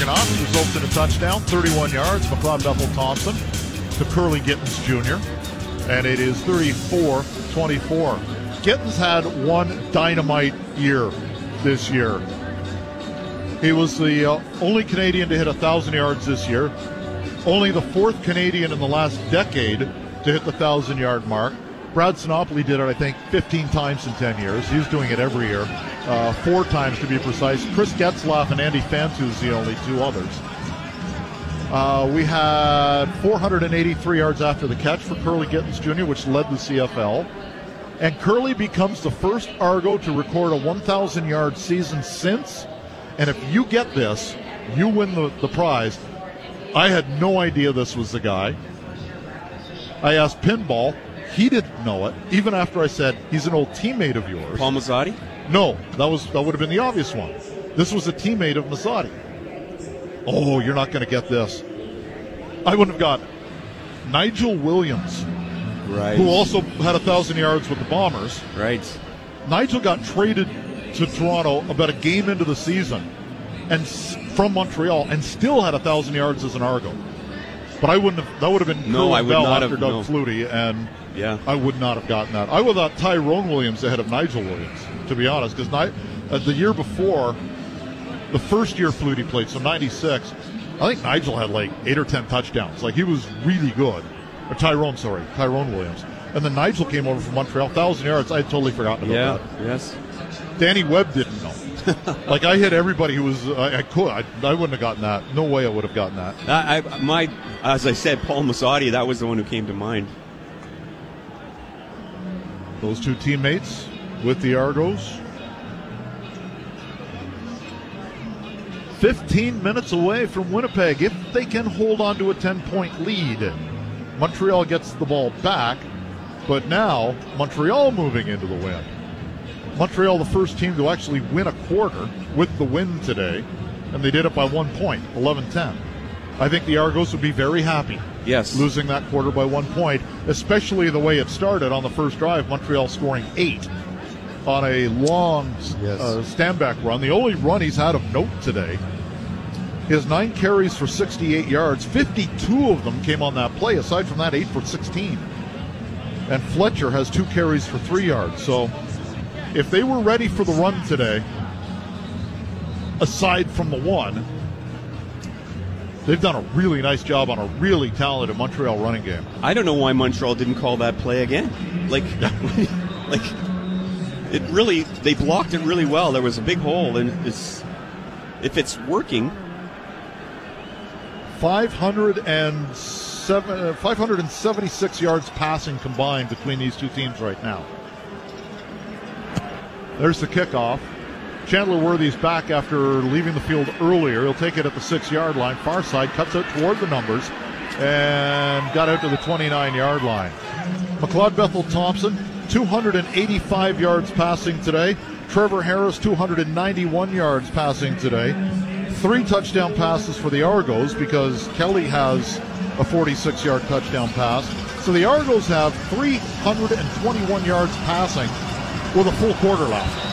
Results in a touchdown, 31 yards. McLeod Bethel Thompson to Kurleigh Gittens Jr. And it is 34 24. Gittens had one dynamite year this year. He was the uh, only Canadian to hit 1,000 yards this year, only the fourth Canadian in the last decade to hit the 1,000 yard mark. Brad Sinopoli did it, I think, 15 times in 10 years. He's doing it every year, uh, four times to be precise. Chris Getzlaff and Andy Fantuz is the only two others. Uh, we had 483 yards after the catch for Kurleigh Gittens Jr., which led the CFL. And Kurleigh becomes the first Argo to record a 1,000 yard season since. And if you get this, you win the, the prize. I had no idea this was the guy. I asked Pinball. He didn't know it, even after I said he's an old teammate of yours. Paul Masotti? No, that was that would have been the obvious one. This was a teammate of Masotti. Oh, you're not going to get this. I wouldn't have got Nigel Williams, Right. who also had a thousand yards with the Bombers. Right. Nigel got traded to Toronto about a game into the season, and from Montreal, and still had a thousand yards as an Argo. But I wouldn't have. That would have been No, I would Bell not after have- Doug no. Flutie, and Yeah. I would not have gotten that. I would have thought Tyrone Williams ahead of Nigel Williams, to be honest, because uh, the year before, the first year Flutie played, so '96, I think Nigel had like eight or ten touchdowns. Like he was really good. Or Tyrone, sorry, Tyrone Williams. And then Nigel came over from Montreal, thousand yards. I had totally forgotten about Yeah. that. Yes. Danny Webb didn't know. like I hit everybody who was I, I could. I, I wouldn't have gotten that. No way I would have gotten that. I, I, my, as I said, Paul Masotti, that was the one who came to mind. Those two teammates with the Argos. 15 minutes away from Winnipeg if they can hold on to a 10 point lead. Montreal gets the ball back, but now Montreal moving into the win. Montreal, the first team to actually win a quarter with the win today, and they did it by one point, 11 10. I think the Argos would be very happy Yes. losing that quarter by one point, especially the way it started on the first drive. Montreal scoring eight on a long Yes. uh, Stanback run. The only run he's had of note today. His nine carries for 68 yards. 52 of them came on that play. Aside from that, eight for 16. And Fletcher has two carries for three yards. So if they were ready for the run today, aside from the one, they've done a really nice job on a really talented Montreal running game. I don't know why Montreal didn't call that play again. Like, like it really they blocked it really well. There was a big hole, and it's if it's working, 507, uh, 576 yards passing combined between these two teams right now. There's the kickoff. Chandler Worthy's back after leaving the field earlier. He'll take it at the six yard line, far side, cuts out toward the numbers, and got out to the 29 yard line. McLeod Bethel Thompson, 285 yards passing today. Trevor Harris, 291 yards passing today. Three touchdown passes for the Argos because Kelly has a 46 yard touchdown pass. So the Argos have 321 yards passing with a full quarter left.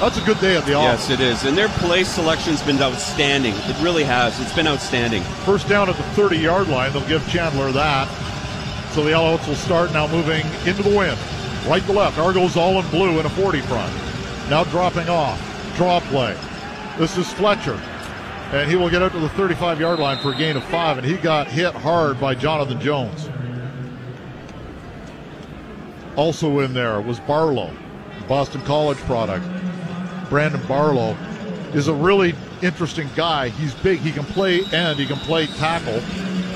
That's a good day at the office. yes, it is. And their play selection's been outstanding. It really has. It's been outstanding. First down at the 30 yard line. They'll give Chandler that. So the Alouettes will start now moving into the wind. Right to left. Argos all in blue in a 40 front. Now dropping off. Draw play. This is Fletcher. And he will get out to the 35 yard line for a gain of five. And he got hit hard by Jonathan Jones. Also in there was Barlow, Boston College product. Brandon Barlow is a really interesting guy. He's big. He can play end. He can play tackle.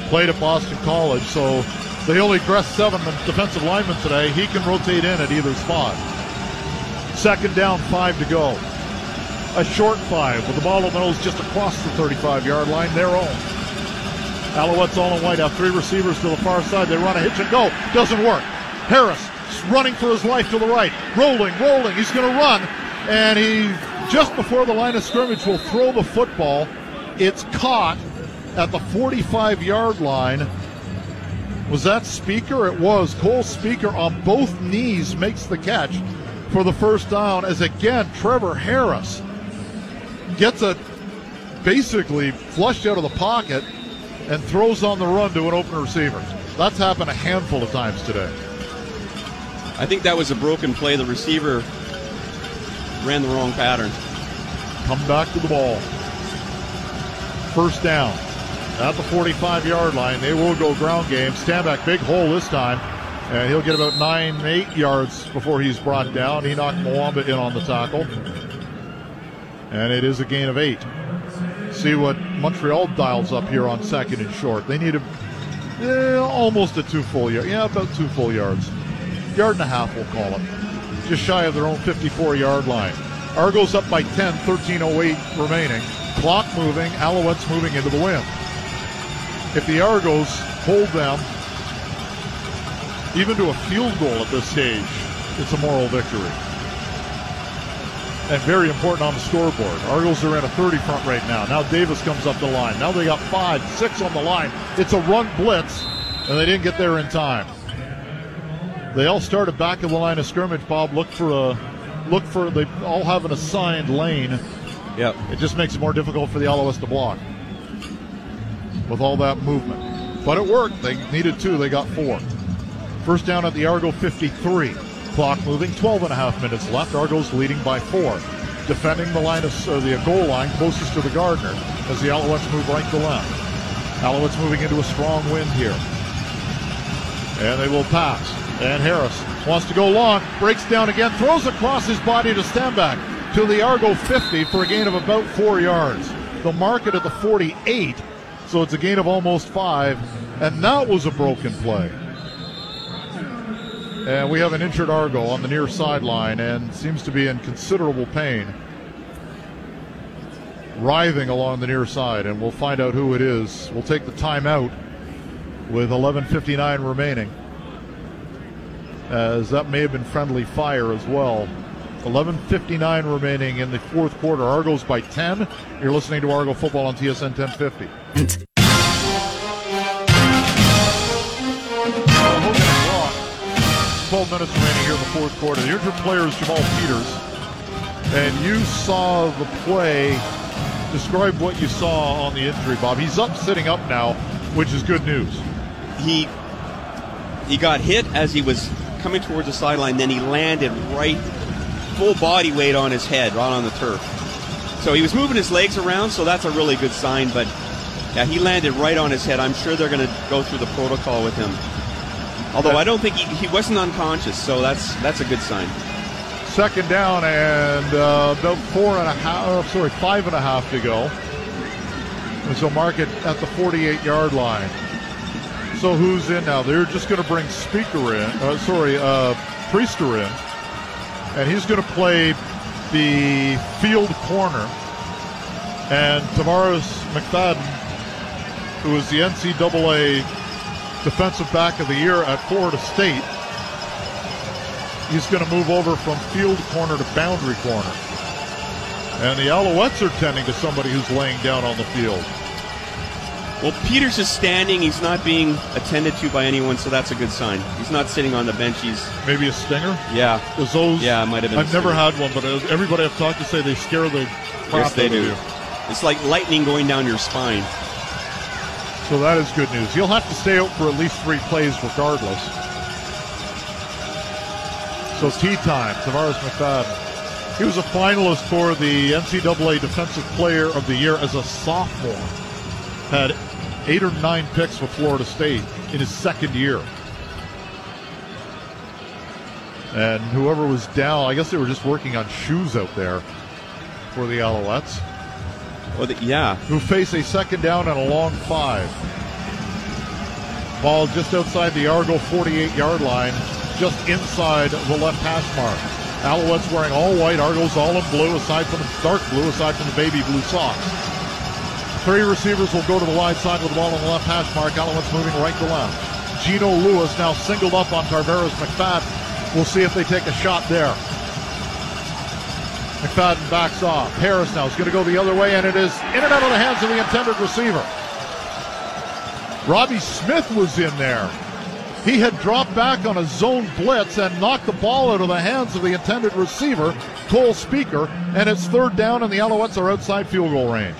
Played at Boston College, so they only dressed seven defensive linemen today. He can rotate in at either spot. Second down, five to go. A short five with the ball the nose just across the 35 yard line, their own. Alouettes all in white have three receivers to the far side. They run a hitch and go. Doesn't work. Harris running for his life to the right. Rolling, rolling. He's going to run. And he, just before the line of scrimmage, will throw the football. It's caught at the 45 yard line. Was that Spieker? It was. Cole Spieker on both knees makes the catch for the first down as again Trevor Harris gets a basically flushed out of the pocket and throws on the run to an open receiver. That's happened a handful of times today. I think that was a broken play. The receiver ran the wrong pattern. Come back to the ball. First down at the 45 yard line. They will go ground game. Stanback, big hole this time. And he'll get about nine, eight yards before he's brought down. He knocked Mwamba in on the tackle. And it is a gain of eight. See what Montreal dials up here on second and short. They need a eh, almost a two full yard. Yeah, about two full yards. Yard and a half, we'll call it. Just shy of their own 54 yard line. Argos up by 10, 13.08 remaining. Clock moving, Alouettes moving into the win. If the Argos hold them even to a field goal at this stage, it's a moral victory. And very important on the scoreboard. Argos are in a 30 front right now. Now Davis comes up the line. Now they got five, six on the line. It's a run blitz, and they didn't get there in time. They all started back of the line of scrimmage. Bob, look for a look for. They all have an assigned lane. Yep. It just makes it more difficult for the Alouettes to block with all that movement. But it worked. They needed two. They got four. First down at the Argo 53. Clock moving. 12 and a half minutes left. Argos leading by four. Defending the line of uh, the goal line closest to the Gardiner as the Alouettes move right to left. Alouettes moving into a strong wind here. And they will pass. And Harris wants to go long, breaks down again, throws across his body to Stanback to the Argo 50 for a gain of about four yards. The market at the 48, so it's a gain of almost five, and that was a broken play. And we have an injured Argo on the near sideline and seems to be in considerable pain. Writhing along the near side, and we'll find out who it is. We'll take the timeout with 11.59 remaining as that may have been friendly fire as well. 11:59 remaining in the fourth quarter. Argos by 10. You're listening to Argo football on TSN 1050. Hogan 12 minutes remaining here in the fourth quarter. The injured player is Jamal Peters, and you saw the play. Describe what you saw on the injury, Bob. He's up, sitting up now, which is good news. He he got hit as he was coming towards the sideline, then he landed right full body weight on his head, right on the turf. So he was moving his legs around, so that's a really good sign. But yeah, he landed right on his head. I'm sure they're going to go through the protocol with him. Although I don't think he, he wasn't unconscious, so that's that's a good sign. Second down and uh, about four and a half, oh, sorry, five and a half to go. And so mark it at the 48 yard line. So who's in now? They're just going to bring Spieker in, uh, sorry, uh, Priester in, and he's going to play the field corner. And Tavares McFadden, who is the NCAA Defensive Back of the Year at Florida State, he's going to move over from field corner to boundary corner. And the Alouettes are tending to somebody who's laying down on the field. Well, Peters is standing. He's not being attended to by anyone, so that's a good sign. He's not sitting on the bench. He's Maybe a stinger? yeah, Is those? yeah, it might have been. I've never stinger. had one, but everybody I've talked to say they scare the crap Yes, they out do. of you. It's like lightning going down your spine. So that is good news. You'll have to stay out for at least three plays regardless. So tea time, Tavares McFadden. He was a finalist for the NCAA Defensive Player of the Year as a sophomore. Had eight or nine picks for Florida State in his second year. And whoever was down, I guess they were just working on shoes out there for the Alouettes Well, the, yeah, who face a second down and a long five. Ball just outside the Argo 48 yard line, just inside the left hash mark. Alouettes wearing all white, Argos all in blue, aside from the dark blue, aside from the baby blue socks. Three receivers will go to the wide side with the ball on the left hash mark. Alouettes moving right to left. Geno Lewis now singled up on Tavares McFadden. We'll see if they take a shot there. McFadden backs off. Harris now is going to go the other way, and it is in and out of the hands of the intended receiver. Robbie Smith was in there. He had dropped back on a zone blitz and knocked the ball out of the hands of the intended receiver, Cole Spieker, and it's third down, and the Alouettes are outside field goal range.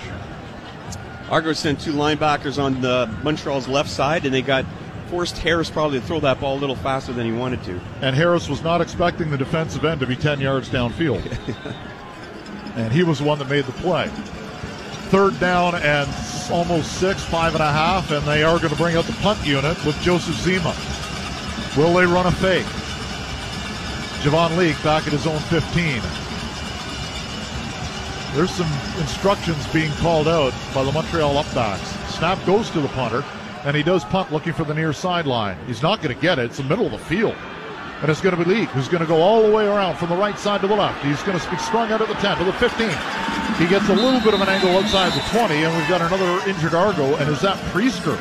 Argos sent two linebackers on the Montreal's left side, and they got forced Harris probably to throw that ball a little faster than he wanted to. And Harris was not expecting the defensive end to be 10 yards downfield. and he was the one that made the play. Third down and almost six, five and a half, and they are going to bring out the punt unit with Joseph Zema. Will they run a fake? Javon Leake back at his own 15. There's some instructions being called out by the Montreal upbacks. Snap goes to the punter, and he does punt looking for the near sideline. He's not going to get it. It's the middle of the field. And it's going to be Leake who's going to go all the way around from the right side to the left. He's going to be strung out at the 10 to the 15. He gets a little bit of an angle outside the 20, and we've got another injured Argo, and is that Priester?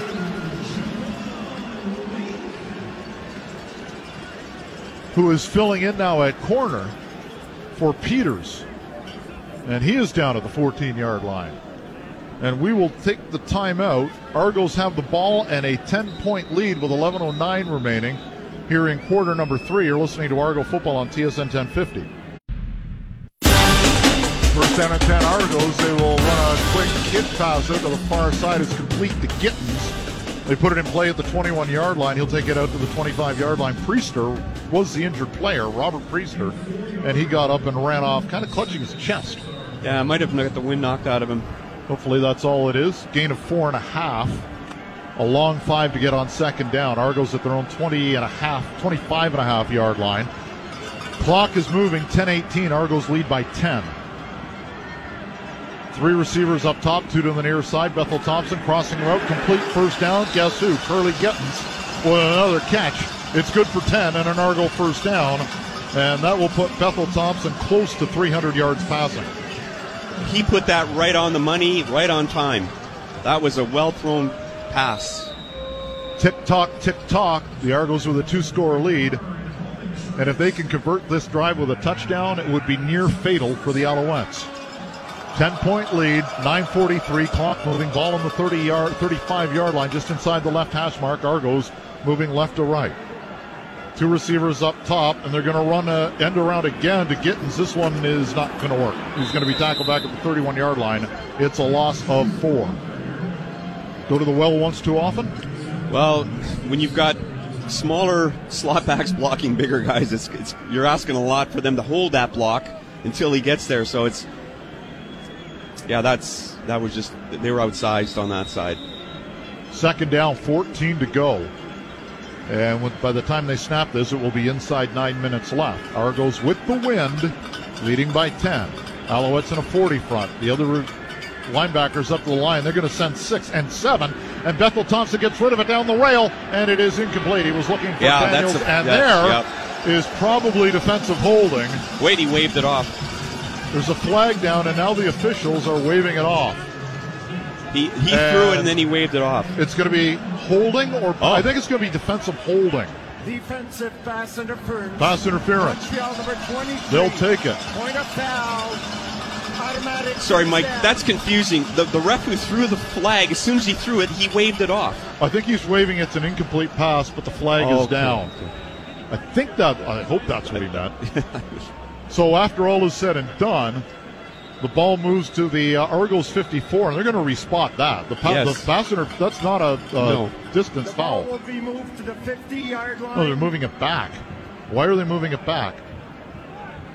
Who is filling in now at corner for Peters. And he is down at the 14 yard line. And we will take the timeout. Argos have the ball and a 10 point lead with 11.09 remaining here in quarter number three. You're listening to Argo football on TSN 1050. First down and 10 Argos. They will run a quick kid pass out to the far side. It's complete to Gittens. They put it in play at the 21 yard line. He'll take it out to the 25 yard line. Priester was the injured player, Robert Priester, and he got up and ran off, kind of clutching his chest. Yeah, I might have got the wind knocked out of him. Hopefully that's all it is. Gain of four and a half. A long five to get on second down. Argos at their own 20 and a half, 25 and a half yard line. Clock is moving 10 18. Argos lead by 10. Three receivers up top, two to the near side. Bethel Thompson crossing route, complete first down. Guess who? Kurleigh Gittens with another catch. It's good for 10 and an Argo first down. And that will put Bethel Thompson close to 300 yards passing. He put that right on the money, right on time. That was a well thrown pass. Tick tock, tick tock. The Argos with a two score lead. And if they can convert this drive with a touchdown, it would be near fatal for the Alouettes. 10 point lead, 943 clock moving, ball on the 30 yard, 35 yard line, just inside the left hash mark. Argos moving left to right. Two receivers up top, and they're going to run a end around again to Gittens. This one is not going to work. He's going to be tackled back at the 31 yard line. It's a loss of four. Go to the well once too often? Well, when you've got smaller slot backs blocking bigger guys, it's, it's you're asking a lot for them to hold that block until he gets there. So it's yeah, that's that was just they were outsized on that side. Second down, 14 to go. And with, by the time they snap this, it will be inside nine minutes left. Argos with the wind, leading by 10. Alouettes in a 40 front. The other linebackers up the line. They're going to send six and seven. And Bethel Thompson gets rid of it down the rail, and it is incomplete. He was looking for yeah, Daniels, that's a, and there yep. is probably defensive holding. Wait, he waved it off. There's a flag down, and now the officials are waving it off. He, he threw it and then he waved it off. It's going to be holding, or oh. I think it's going to be defensive holding. Defensive pass interference. Pass interference. Montreal number 23. They'll take it. Point of foul. Automatic. Sorry, Mike, down. that's confusing. The, the ref who threw the flag, as soon as he threw it, he waved it off. I think he's waving it's an incomplete pass, but the flag Oh, is okay. down. I think that, I hope that's what he meant. so after all is said and done, the ball moves to the uh, Argos 54, and they're going to respot that. The, pa- Yes. the passenger, that's not a, a No. distance The ball foul. will be moved to the 50 yard line. No, they're moving it back. Why are they moving it back?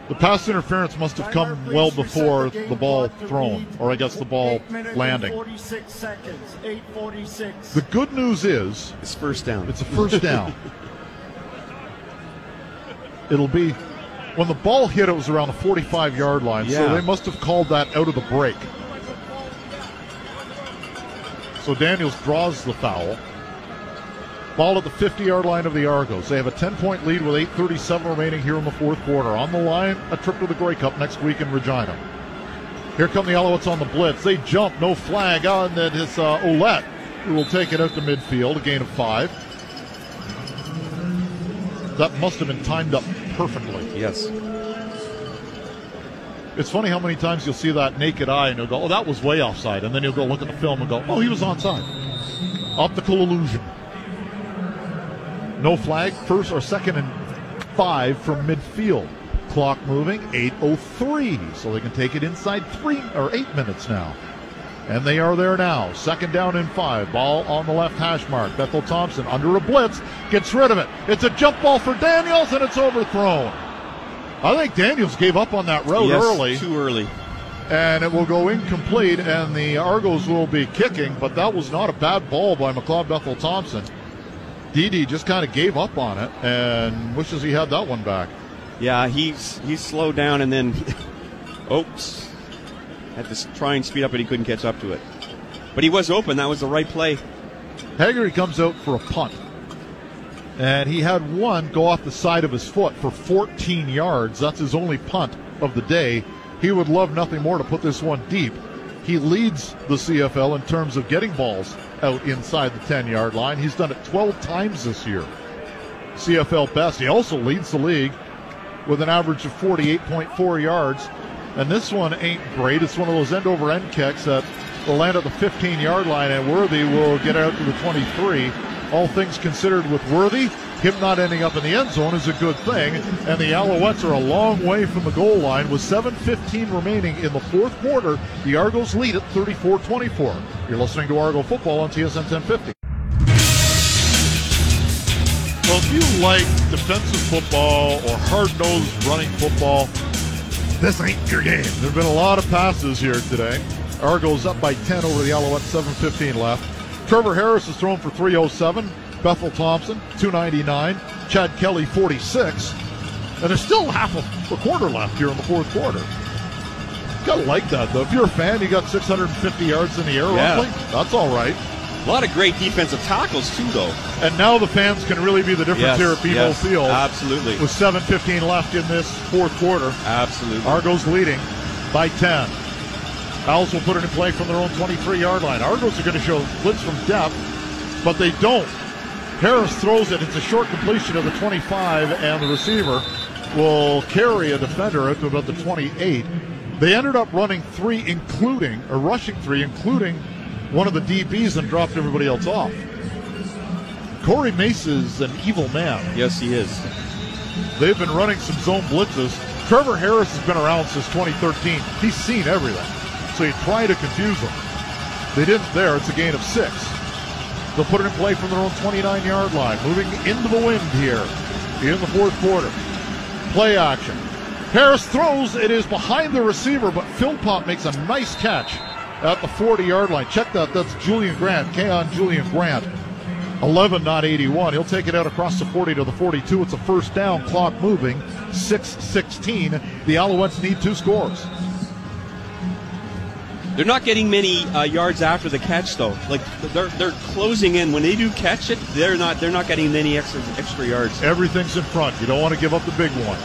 The pass interference must have come well before the the ball thrown, or I guess the ball eight landing. 46 seconds. 846. The good news is It's first down. It's a first down. It'll be when the ball hit. It was around the 45 yard line, so they must have called that out of the break. So Daniels draws the foul. Ball at the 50 yard line of the Argos. They have a 10 point lead with 8.37 remaining here in the fourth quarter. On the line, a trip to the Grey Cup next week in Regina. Here come the Alouettes on the blitz. They jump, no flag on that. It's uh, Ouellette who will take it out to midfield, a gain of five. That must have been timed up perfectly. yes. It's funny how many times you'll see that naked eye and you'll go, oh, that was way offside. And then you'll go look at the film and go, oh, he was onside. Optical illusion. No flag, first or second and five from midfield. Clock moving, 8.03. So they can take it inside three or eight minutes now. And they are there now. Second down and five. Ball on the left hash mark. Bethel Thompson under a blitz gets rid of it. It's a jump ball for Daniels and it's overthrown. I think Daniels gave up on that road Yes, early Too early. and it will go incomplete, and the Argos will be kicking. But that was not a bad ball by McLeod Bethel Thompson. Didi just kind of gave up on it and wishes he had that one back. Yeah, he's he's slowed down and then, oops, had to try and speed up, but he couldn't catch up to it. But he was open. That was the right play. Haggerty comes out for a punt. And he had one go off the side of his foot for 14 yards. That's his only punt of the day. He would love nothing more to put this one deep. He leads the CFL in terms of getting balls out inside the 10 yard line. He's done it 12 times this year. CFL best. He also leads the league with an average of 48.4 yards. And this one ain't great. It's one of those end over end kicks that will land at the 15 yard line, and Worthy will get out to the 23. All things considered with Worthy, him not ending up in the end zone is a good thing. And the Alouettes are a long way from the goal line with 7.15 remaining in the fourth quarter. The Argos lead at 34 24. You're listening to Argo football on TSN 1050. Well, if you like defensive football or hard nosed running football, this ain't your game. There have been a lot of passes here today. Argos up by 10 over the Alouettes, 7.15 left. Trevor Harris has thrown for 307. Bethel Thompson, 299. Chad Kelly, 46. And there's still half a, a quarter left here in the fourth quarter. Gotta like that, though. If you're a fan, you got 650 yards in the air, Yeah. roughly. That's all right. A lot of great defensive tackles too, though. And now the fans can really be the difference here at BMO yes, Field. Absolutely. with 7.15 left in this fourth quarter. Absolutely. Argos leading by 10. Owls will put it in play from their own 23 yard line. Argos are going to show blitz from depth, but they don't. Harris throws it. It's a short completion of the 25, and the receiver will carry a defender out to about the 28. They ended up running three, including, or rushing three, including one of the DBs, and dropped everybody else off. Corey Mace is an evil man. yes, he is. They've been running some zone blitzes. Trevor Harris has been around since 2013. He's seen everything. So you try to confuse him. They didn't there. It's a gain of six. They'll put it in play from their own 29 yard line. Moving into the wind here in the fourth quarter. Play action. Harris throws. It is behind the receiver, but Philpot makes a nice catch at the 40 yard line. Check that. That's Julien Grant. Kaion Julien Grant. 11, not 81. He'll take it out across the 40 to the 42. It's a first down, clock moving. 6 16. The Alouettes need two scores. They're not getting many uh, yards after the catch, though. Like they're they're closing in when they do catch it. They're not they're not getting any extra extra yards. Everything's in front. You don't want to give up the big one.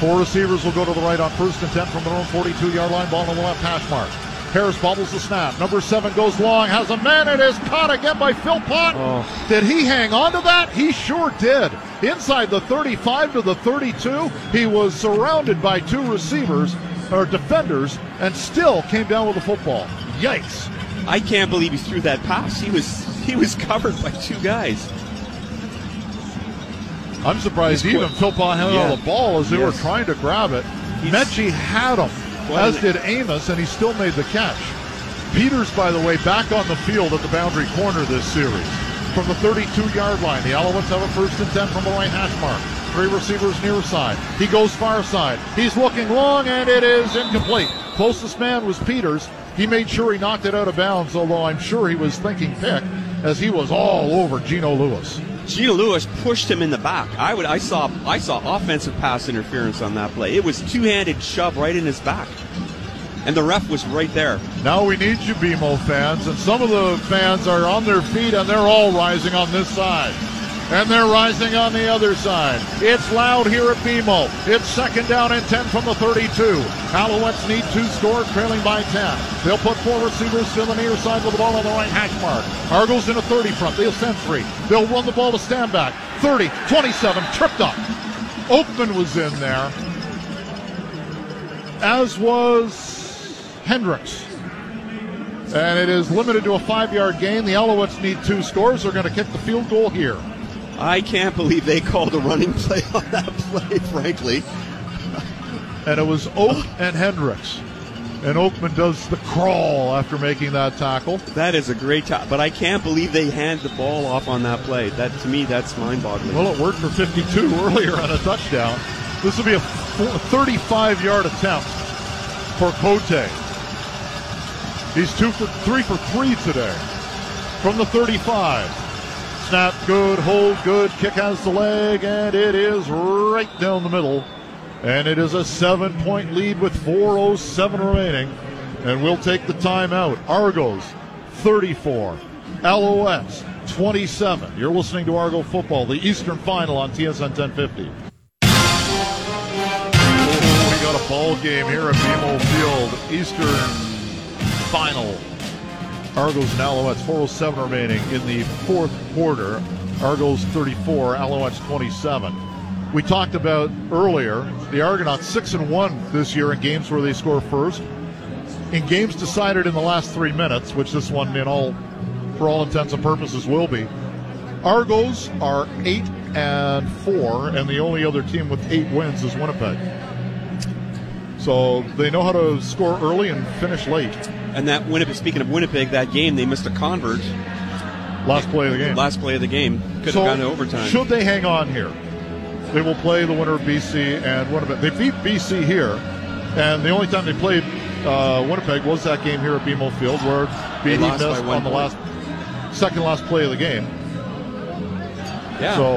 Four receivers will go to the right on first and 10 from their own 42 yard line. Ball on the left hash mark. Harris bobbles the snap. Number seven goes long, has a man. It is caught again by Philpot. Oh. Did he hang on to that? He sure did. Inside the 35 to the 32, he was surrounded by two receivers or defenders and still came down with the football. Yikes. I can't believe he threw that pass. He was he was covered by two guys. I'm surprised He's even. Philpot held Yeah. on the ball as they were trying to grab it. He's- Mechie had him, as did Amos, and he still made the catch. Peters, by the way, back on the field at the boundary corner this series. From the 32 yard line, the Alouettes have a first and 10 from the right hash mark. Three receivers near side. He goes far side. He's looking long, and it is incomplete. Closest man was Peters. He made sure he knocked it out of bounds, although I'm sure he was thinking pick as he was all over Geno Lewis. Geno Lewis pushed him in the back. I would I saw I saw offensive pass interference on that play. It was two handed shove right in his back, and the ref was right there. Now we need you, BMO fans, and some of the fans are on their feet and they're all rising on this side. And they're rising on the other side. It's loud here at BMO. It's second down and 10 from the 32. Alouettes need two scores, trailing by 10. They'll put four receivers to the near side with the ball on the right hash mark. Argos in a 30 front. They'll send three. They'll run the ball to Stanback. 30, 27, tripped up. Oakman was in there, as was Hendricks. And it is limited to a five yard gain. The Alouettes need two scores. They're going to kick the field goal here. I can't believe they called a running play on that play. Frankly, And it was Oak and Hendricks. And Oakman does the crawl after making that tackle. That is a great time, but I can't believe they hand the ball off on that play. That to me, that's mind-boggling. Well, it worked for 52 earlier on a touchdown. This will be a 35 yard attempt for Cote. He's two for three for three today from the 35. Snap good, hold good, kick has the leg, and it is right down the middle. And it is a seven point lead with 4.07 remaining. And we'll take the timeout. Argos 34, LOS 27. You're listening to Argo Football, the Eastern Final on TSN 1050. Oh, we got a ball game here at BMO Field. Eastern Final. Argos and Alouettes 407 remaining in the fourth quarter. Argos 34, Alouettes 27. We talked about earlier the Argonauts six and one this year in games where they score first. In games decided in the last three minutes, which this one, in all, for all intents and purposes, will be. Argos are eight and four, and the only other team with eight wins is Winnipeg. So they know how to score early and finish late. And that Winnipeg. Speaking of Winnipeg, that game they missed a convert. Last play of the game. Last play of the game could so have gone to overtime. Should they hang on here? They will play the winner of BC and Winnipeg. They beat BC here, and the only time they played uh, Winnipeg was that game here at BMO Field where BD missed on the last second last play of the game. yeah. So,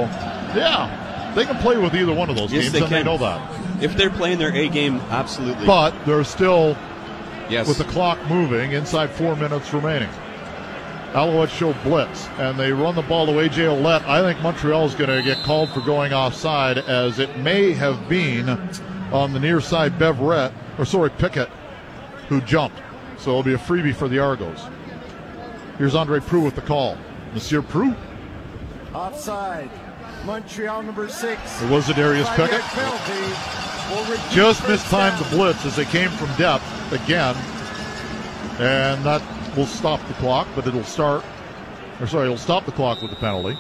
yeah, they can play with either one of those Yes, games, they and they can. know that. if they're playing their A game, absolutely. But they're still yes. with the clock moving inside four minutes remaining. Alouettes show blitz, and they run the ball to A.J. Ouellette. I think Montreal is going to get called for going offside, as it may have been on the near side Beverette, or sorry, Pickett, who jumped. So it'll be a freebie for the Argos. Here's Andre Proulx with the call. Monsieur Proulx, Offside. Montreal number six. it was a Darius Five-yard Pickett. penalty. Just mistimed the blitz as they came from depth again. And that will stop the clock, but it'll start, or sorry, it'll stop the clock with the penalty.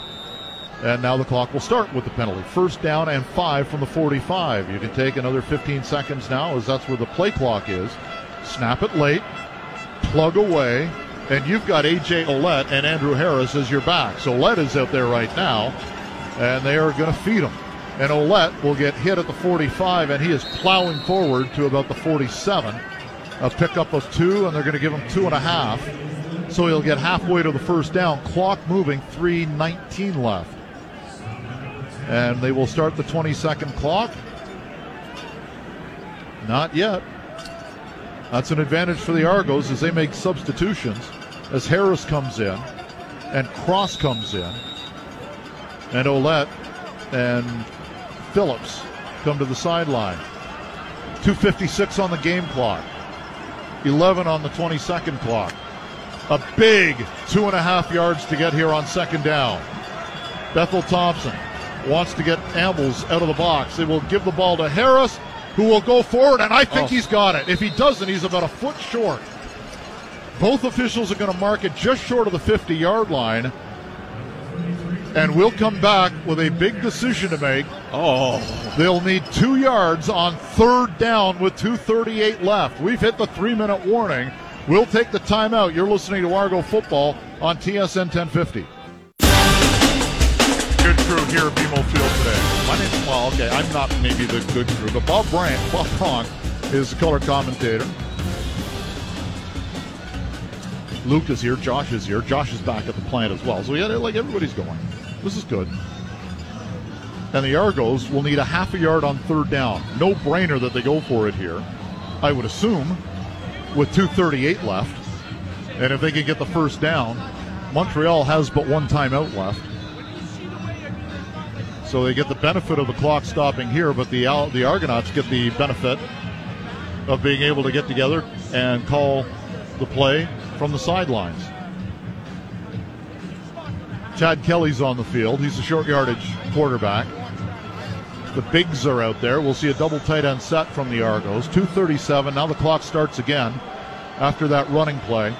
And now the clock will start with the penalty. First down and five from the 45. You can take another 15 seconds now, as that's where the play clock is. Snap it late, plug away, and you've got A.J. Ouellette and Andrew Harris as your back. So Ouellette is out there right now, and they are going to feed him. And Ouellette will get hit at the 45, and he is plowing forward to about the 47. A pickup of two, and they're going to give him two and a half. So he'll get halfway to the first down. Clock moving, 3.19 left. And they will start the 20 second clock. Not yet. That's an advantage for the Argos as they make substitutions. As Harris comes in and Cross comes in, and Ouellette and Phillips come to the sideline. 2.56 on the game clock, 11 on the 20 second clock. A big two and a half yards to get here on second down. Bethel Thompson wants to get Ambles out of the box. They will give the ball to Harris, who will go forward, and I think Oh. he's got it. If he doesn't, he's about a foot short. Both officials are going to mark it just short of the 50 yard line. And we'll come back with a big decision to make. oh, They'll need two yards on third down with 2.38 left. We've hit the three minute warning. We'll take the timeout. You're listening to Argo Football on TSN 1050. Good crew here at BMO Field today. My name's, well, okay, I'm not maybe the good crew, but Bob Bryant, Bob Bronk, is the color commentator. Luke is here. Josh is here. Josh is back at the plant as well. So we yeah, like everybody's going. This is good. And the Argos will need a half a yard on third down. No brainer that they go for it here. I would assume with 2:38 left, and if they can get the first down, Montreal has but one timeout left. So they get the benefit of the clock stopping here, but the the Argonauts get the benefit of being able to get together and call the play from the sidelines. Chad Kelly's on the field. He's a short yardage quarterback. The bigs are out there. We'll see a double tight end set from the Argos. 237. Now the clock starts again after that running play.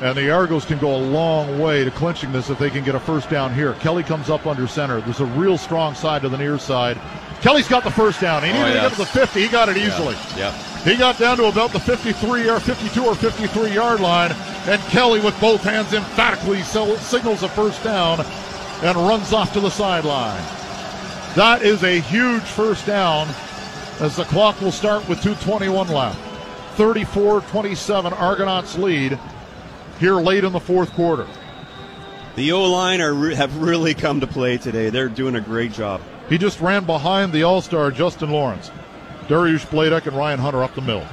And the Argos can go a long way to clinching this if they can get a first down here. Kelly comes up under center. There's a real strong side to the near side. Kelly's got the first down. He oh, needed to yes. get to the 50. He got it easily. Yep. He got down to about the 53 or 52 or 53 yard line, and Kelly with both hands emphatically signals a first down and runs off to the sideline. That is a huge first down as the clock will start with 2.21 left. 34 27 Argonauts lead here late in the fourth quarter. The O line have really come to play today. They're doing a great job. He just ran behind the All Star Justin Lawrence. Dariusz Bladek and Ryan Hunter up the middle.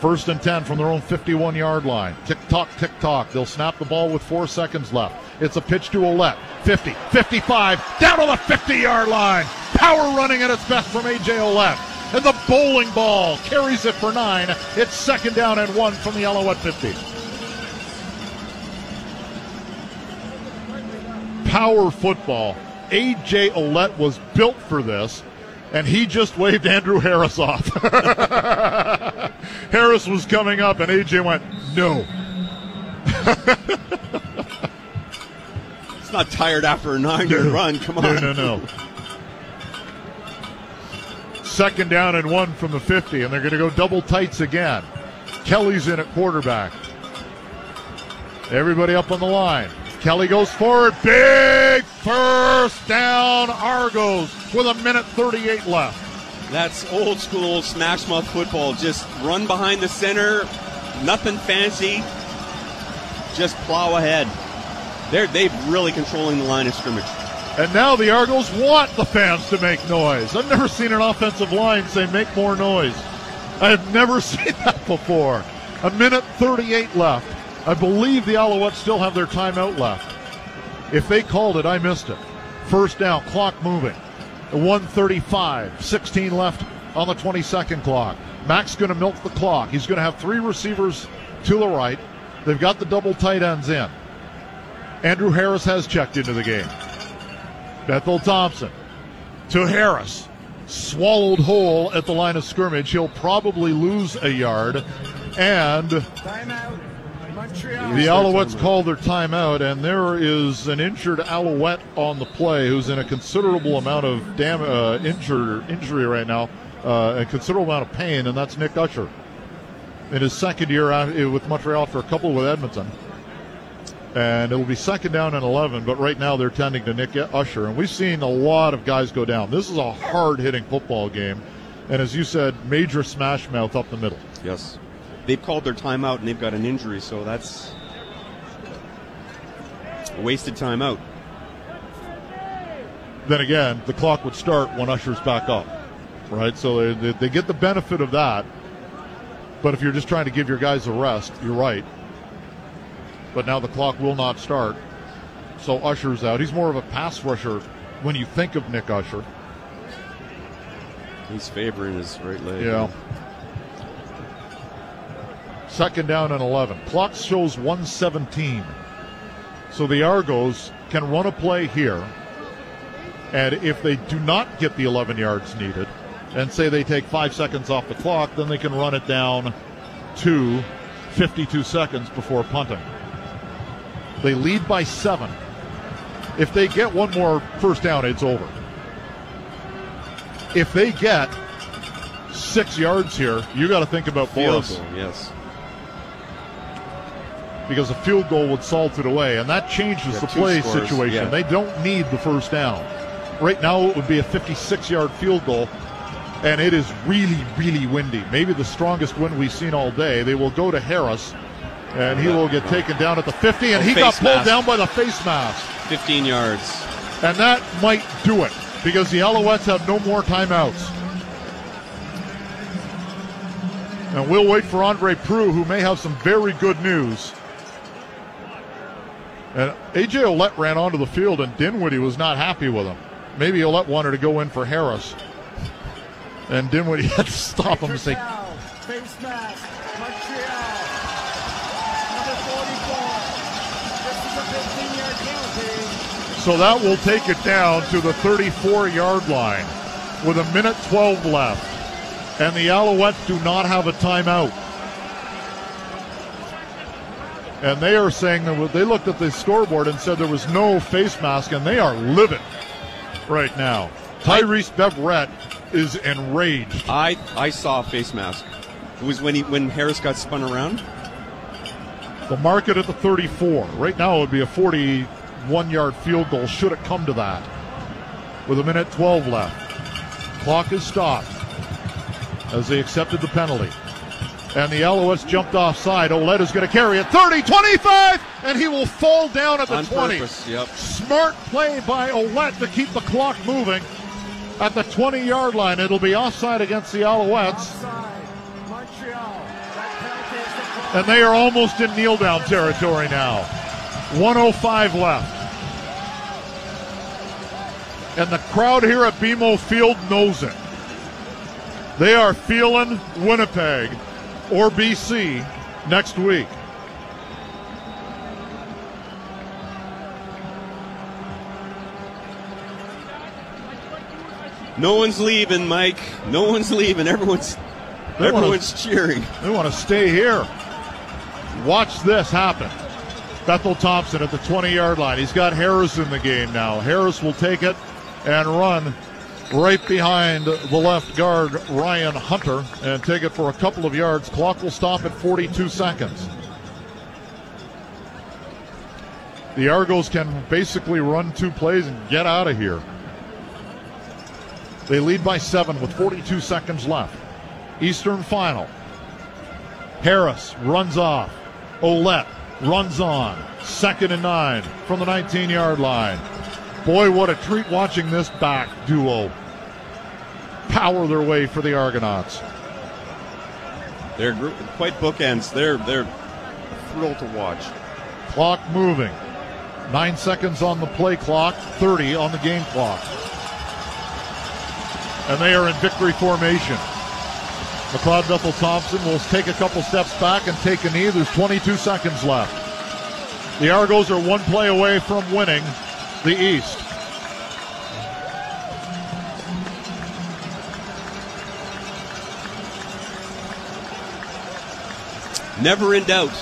First and 10 from their own 51 yard line. Tick tock, tick tock. They'll snap the ball with four seconds left. It's a pitch to Ouellette. 50, 55, down to the 50 yard line. Power running at its best from A.J. Ouellette. And the bowling ball carries it for nine. It's second down and one from the Alouette 50. Power football. A.J. Ouellette was built for this and he just waved Andrew Harris off. Harris was coming up, and AJ went, No. it's not tired after a nine yard run. Come on. No, no, no. Second down and one from the 50, and they're going to go double tights again. Kelly's in at quarterback. Everybody up on the line. Kelly goes forward. Big first down, Argos, with a minute 38 left. That's old school smash mouth football. Just run behind the center, nothing fancy. Just plow ahead. They're they really controlling the line of scrimmage. And now the Argos want the fans to make noise. I've never seen an offensive line say make more noise. I've never seen that before. A minute 38 left. I believe the Alouettes still have their timeout left. If they called it, I missed it. First down, clock moving. 135, 16 left on the 22nd clock. Mac's going to milk the clock. He's going to have three receivers to the right. They've got the double tight ends in. Andrew Harris has checked into the game. Bethel Thompson to Harris. Swallowed whole at the line of scrimmage. He'll probably lose a yard. And Timeout. Montreal. the Alouettes called their timeout, and there is an injured Alouette on the play who's in a considerable amount of dam- uh, injury, injury right now, uh, a considerable amount of pain, and that's Nick Usher. In his second year out- with Montreal for a couple with Edmonton. And it'll be second down and 11, but right now they're tending to Nick Usher. And we've seen a lot of guys go down. This is a hard hitting football game. And as you said, major smash mouth up the middle. Yes. They've called their timeout and they've got an injury, so that's a wasted timeout. then again, the clock would start when Usher's back up, right? So they, they, they get the benefit of that. But if you're just trying to give your guys a rest, you're right. But now the clock will not start. So Usher's out. He's more of a pass rusher when you think of Nick Usher. He's favoring his right leg. Yeah. Second down and 11. Clock shows 117. So the Argos can run a play here. And if they do not get the 11 yards needed, and say they take five seconds off the clock, then they can run it down to 52 seconds before punting. They lead by seven. If they get one more first down, it's over. If they get six yards here, you got to think about Boris yes. Because a field goal would salt it away, and that changes Yeah, the play scores, situation. yeah. They don't need the first down. Right now, it would be a 56 yard field goal, and it is really, really windy. Maybe the strongest wind we've seen all day. They will go to Harris, and he will get taken down at the 50, and Oh, he got pulled mask. down by the face mask. 15 yards. And that might do it because the Alouettes have no more timeouts. And we'll wait for Andre Proulx, who may have some very good news. And AJ Ouellette ran onto the field, and Dinwiddie was not happy with him. Maybe Ouellette wanted to go in for Harris. And Dinwiddie had to stop him and say. Face mask. Montreal. Number 44. This is a 15 yard penalty. So that will take it down to the 34 yard line with a minute 12 left. And the Alouettes do not have a timeout. And they are saying that they looked at the scoreboard and said there was no face mask, and they are livid right now. Tyrice Beverette is enraged. I I saw a face mask. It was when he when Harris got spun around. The market at the 34. Right now it would be a 41 yard field goal should it come to that. With a minute 12 left. Clock is stopped as they accepted the penalty. And the Alouettes jumped offside. Ouellette is going to carry it 30, 25, and he will fall down at the On 20. purpose, yep. Smart play by Ouellette to keep the clock moving at the 20 yard line. It'll be offside against the Alouettes, Offside. Montreal. That penalty is declared. and they are almost in kneel down territory now. 105 left. And the crowd here at BMO Field knows it. They are feeling Winnipeg or BC next week. No one's leaving, Mike. No one's leaving. Everyone's They wanna- everyone's cheering. They want to stay here. Watch this happen. Bethel Thompson at the 20 yard line. He's got Harris in the game now. Harris will take it and run right behind the left guard, Ryan Hunter, and take it for a couple of yards. Clock will stop at 42 seconds. The Argos can basically run two plays and get out of here. They lead by seven with 42 seconds left. Eastern final. Harris runs off. Ouellette runs on. Second and nine from the 19 yard line. Boy, what a treat watching this back duo power their way for the Argonauts. They're quite bookends. They're they're thrilled to watch. Clock moving. Nine seconds on the play clock, 30 on the game clock. And they are in victory formation. McLeod Bethel Thompson will take a couple steps back and take a knee. There's 22 seconds left. The Argos are one play away from winning the East. Never in doubt.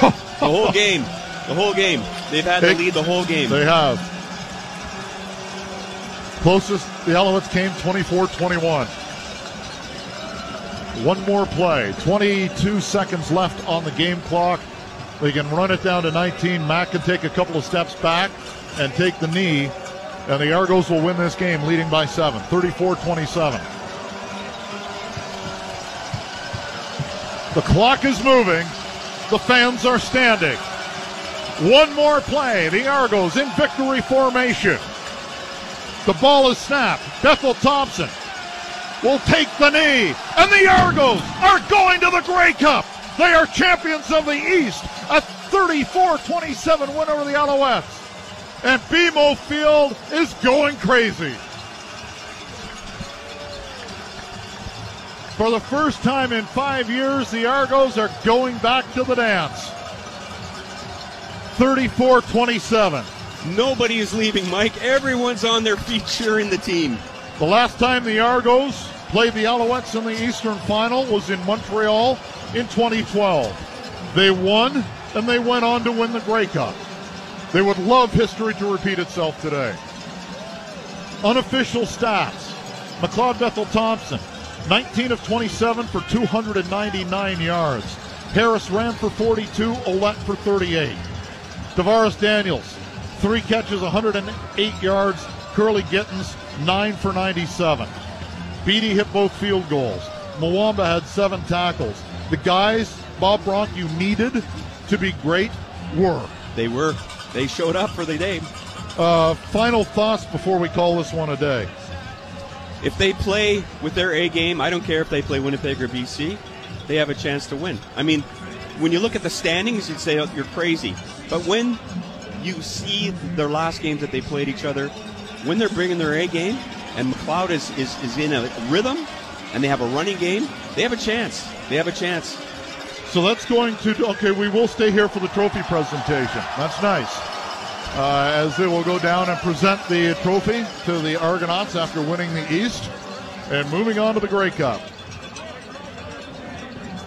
The whole game. The whole game. They've had the lead the whole game. They have. Closest, the Alouettes came 24 21. One more play. 22 seconds left on the game clock. They can run it down to 19. Mack can take a couple of steps back and take the knee. And the Argos will win this game, leading by seven, 34 27. The clock is moving. The fans are standing. One more play. The Argos in victory formation. The ball is snapped. Bethel Thompson will take the knee. And the Argos are going to the Grey Cup. They are champions of the East. A 34 27 win over the Alouettes. And BMO Field is going crazy. For the first time in five years, the Argos are going back to the dance. 34 27. Nobody is leaving, Mike. Everyone's on their feet cheering the team. The last time the Argos played the Alouettes in the Eastern Final was in Montreal in 2012. They won and they went on to win the Grey Cup. They would love history to repeat itself today. Unofficial stats McLeod Bethel Thompson, 19 of 27 for 299 yards. Harris ran for 42, Ouellette for 38. DaVaris Daniels, three catches, 108 yards. Kurleigh Gittens, nine for 97. Beatty hit both field goals. Muamba had seven tackles. The guys, Bob Bronk, you needed to be great were. They were. They showed up for the day. Uh, final thoughts before we call this one a day. If they play with their A game, I don't care if they play Winnipeg or BC, they have a chance to win. I mean, when you look at the standings, you'd say oh, you're crazy. But when you see their last games that they played each other, when they're bringing their A game, and McLeod is, is, is in a rhythm, and they have a running game, they have a chance. They have a chance. So that's going to, okay, we will stay here for the trophy presentation. That's nice. Uh, as they will go down and present the trophy to the Argonauts after winning the East and moving on to the Grey Cup.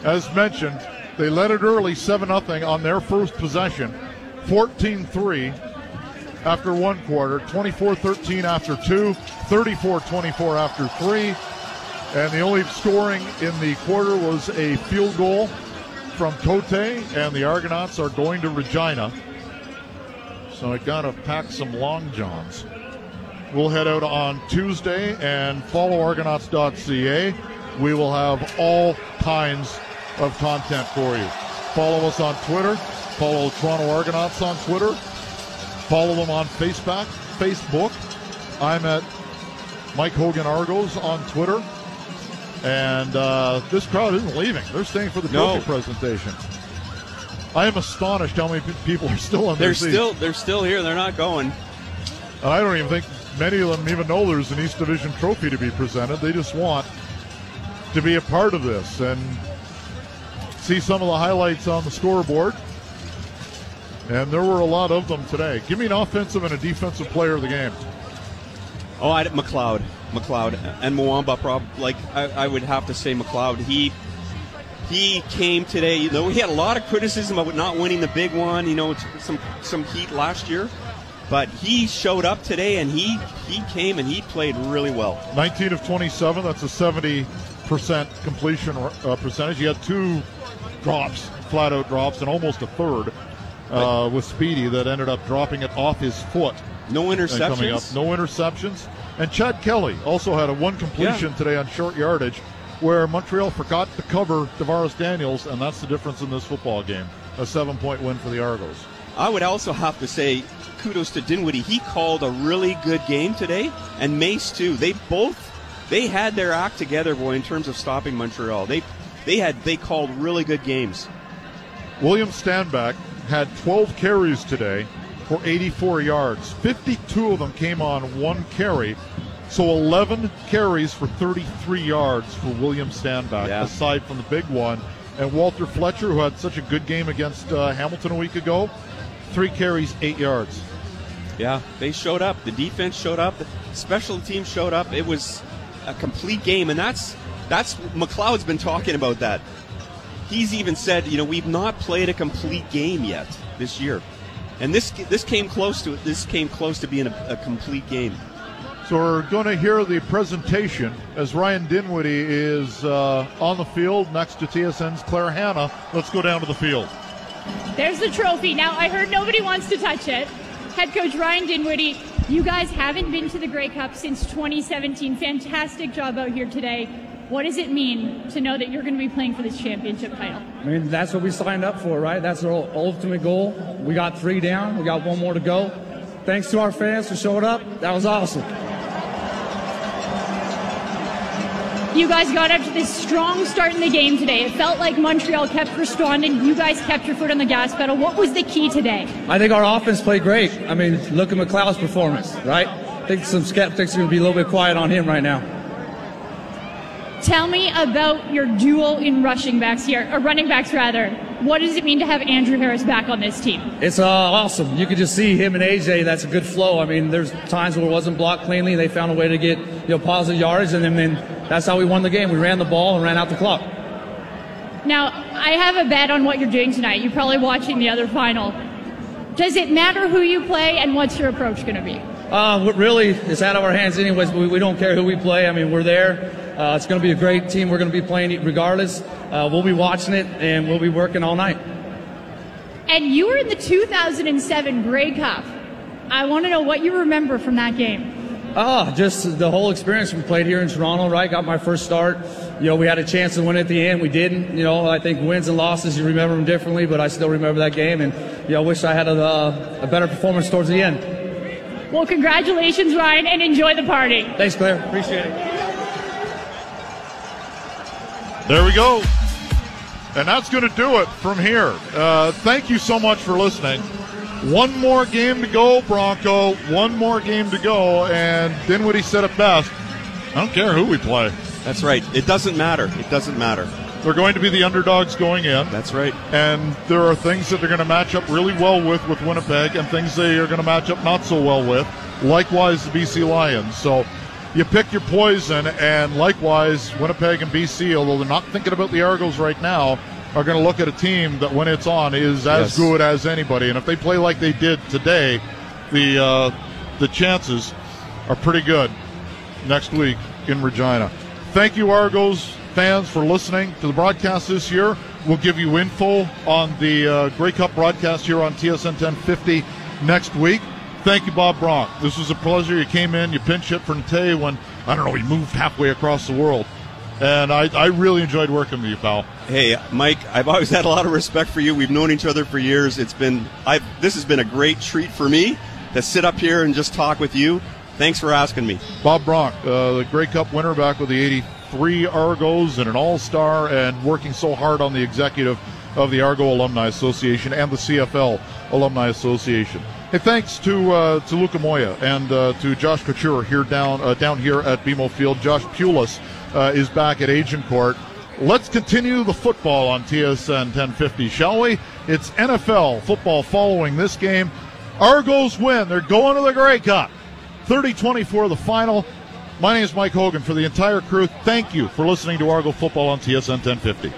As mentioned, they led it early 7 0 on their first possession, 14 3 after one quarter, 24 13 after two, 34 24 after three, And the only scoring in the quarter was a field goal from Cote, and the Argonauts are going to Regina. So I got to pack some long johns. We'll head out on Tuesday and follow argonauts.ca. We will have all kinds of content for you. Follow us on Twitter. Follow Toronto Argonauts on Twitter. Follow them on Facebook. Facebook. I'm at Mike Hogan Argos on Twitter. And uh, this crowd isn't leaving. They're staying for the No. trophy presentation. I am astonished how many people are still on They're still they're still here. They're not going. And I don't even think many of them even know there's an East Division trophy to be presented. They just want to be a part of this and see some of the highlights on the scoreboard. And there were a lot of them today. Give me an offensive and a defensive player of the game. Oh, I, McLeod, McLeod, and Muamba. Prob like I, I would have to say McLeod. He he came today. You know, he had a lot of criticism about not winning the big one. You know, some some heat last year, but he showed up today and he he came and he played really well. 19 of 27. That's a 70% completion uh, percentage. He had two drops, flat out drops, and almost a third uh, with Speedy that ended up dropping it off his foot. No and coming up. interceptions. No interceptions. And Chad Kelly also had a one completion Yeah. today on short yardage where Montreal forgot to cover DaVaris Daniels, and that's the difference in this football game. A seven point win for the Argos. I would also have to say kudos to Dinwiddie. He called a really good game today, and Mace too. They both they had their act together, boy, in terms of stopping Montreal. They they had they called really good games. William Stanback had 12 carries today for 84 yards. 52 of them came on one carry. So 11 carries for 33 yards for William Stanback, Yeah. aside from the big one. And Walter Fletcher, who had such a good game against uh, Hamilton a week ago, three carries, eight yards. Yeah, they showed up. The defense showed up. The special teams showed up. It was a complete game, and that's that's McLeod's been talking about that. He's even said, you know, we've not played a complete game yet this year, and this this came close to it. This came close to being a, a complete game. So we're going to hear the presentation as Ryan Dinwiddie is uh, on the field next to TSN's Claire Hanna. Let's go down to the field. There's the trophy. Now, I heard nobody wants to touch it. Head coach Ryan Dinwiddie, you guys haven't been to the Grey Cup since 2017. Fantastic job out here today. What does it mean to know that you're going to be playing for this championship title? I mean, that's what we signed up for, right? That's our ultimate goal. We got three down. We got one more to go. Thanks to our fans for showing up. That was awesome. You guys got up to this strong start in the game today. It felt like Montreal kept responding. You guys kept your foot on the gas pedal. What was the key today? I think our offense played great. I mean, look at McLeod's performance, right? I think some skeptics are going to be a little bit quiet on him right now. Tell me about your duel in rushing backs here, or running backs rather. What does it mean to have Andrew Harris back on this team? It's uh, awesome. You could just see him and AJ. That's a good flow. I mean, there's times where it wasn't blocked cleanly. They found a way to get you know positive yards, and then, then that's how we won the game. We ran the ball and ran out the clock. Now, I have a bet on what you're doing tonight. You're probably watching the other final. Does it matter who you play, and what's your approach going to be? Uh, what really, it's out of our hands anyways. But we, we don't care who we play. I mean, we're there. Uh, it's going to be a great team. We're going to be playing it regardless. Uh, we'll be watching it, and we'll be working all night. And you were in the 2007 Grey Cup. I want to know what you remember from that game. Ah, just the whole experience. We played here in Toronto, right? Got my first start. You know, we had a chance to win at the end. We didn't. You know, I think wins and losses, you remember them differently, but I still remember that game. And, you know, I wish I had a, uh, a better performance towards the end. Well, congratulations, Ryan, and enjoy the party. Thanks, Claire. Appreciate it. There we go. And that's going to do it from here. Uh, thank you so much for listening. One more game to go, Bronco. One more game to go. And Dinwiddie said it best. I don't care who we play. That's right. It doesn't matter. It doesn't matter. They're going to be the underdogs going in. That's right. And there are things that they're going to match up really well with with Winnipeg and things they are going to match up not so well with. Likewise, the BC Lions. So you pick your poison, and likewise, Winnipeg and BC, although they're not thinking about the Argos right now, are going to look at a team that, when it's on, is as Yes. good as anybody. And if they play like they did today, the uh, the chances are pretty good next week in Regina. Thank you, Argos fans, for listening to the broadcast this year. We'll give you info on the uh, Grey Cup broadcast here on TSN 1050 next week. Thank you, Bob Bronk. This was a pleasure. You came in, you pinch hit for Nate when, I don't know, he moved halfway across the world. And I, I really enjoyed working with you, pal. Hey, Mike, I've always had a lot of respect for you. We've known each other for years. It's been, I've, this has been a great treat for me to sit up here and just talk with you. Thanks for asking me. Bob Bronk, uh, the Grey Cup winner back with the 83 Argos and an all star and working so hard on the executive of the Argo Alumni Association and the CFL Alumni Association. Hey, thanks to uh, to Luca Moya and uh, to Josh Couture here down uh, down here at BMO Field. Josh Pulis uh, is back at Agincourt. Let's continue the football on TSN 1050, shall we? It's NFL football following this game. Argos win. They're going to the Grey Cup. 30 24 the final. My name is Mike Hogan. For the entire crew, thank you for listening to Argo Football on TSN 1050.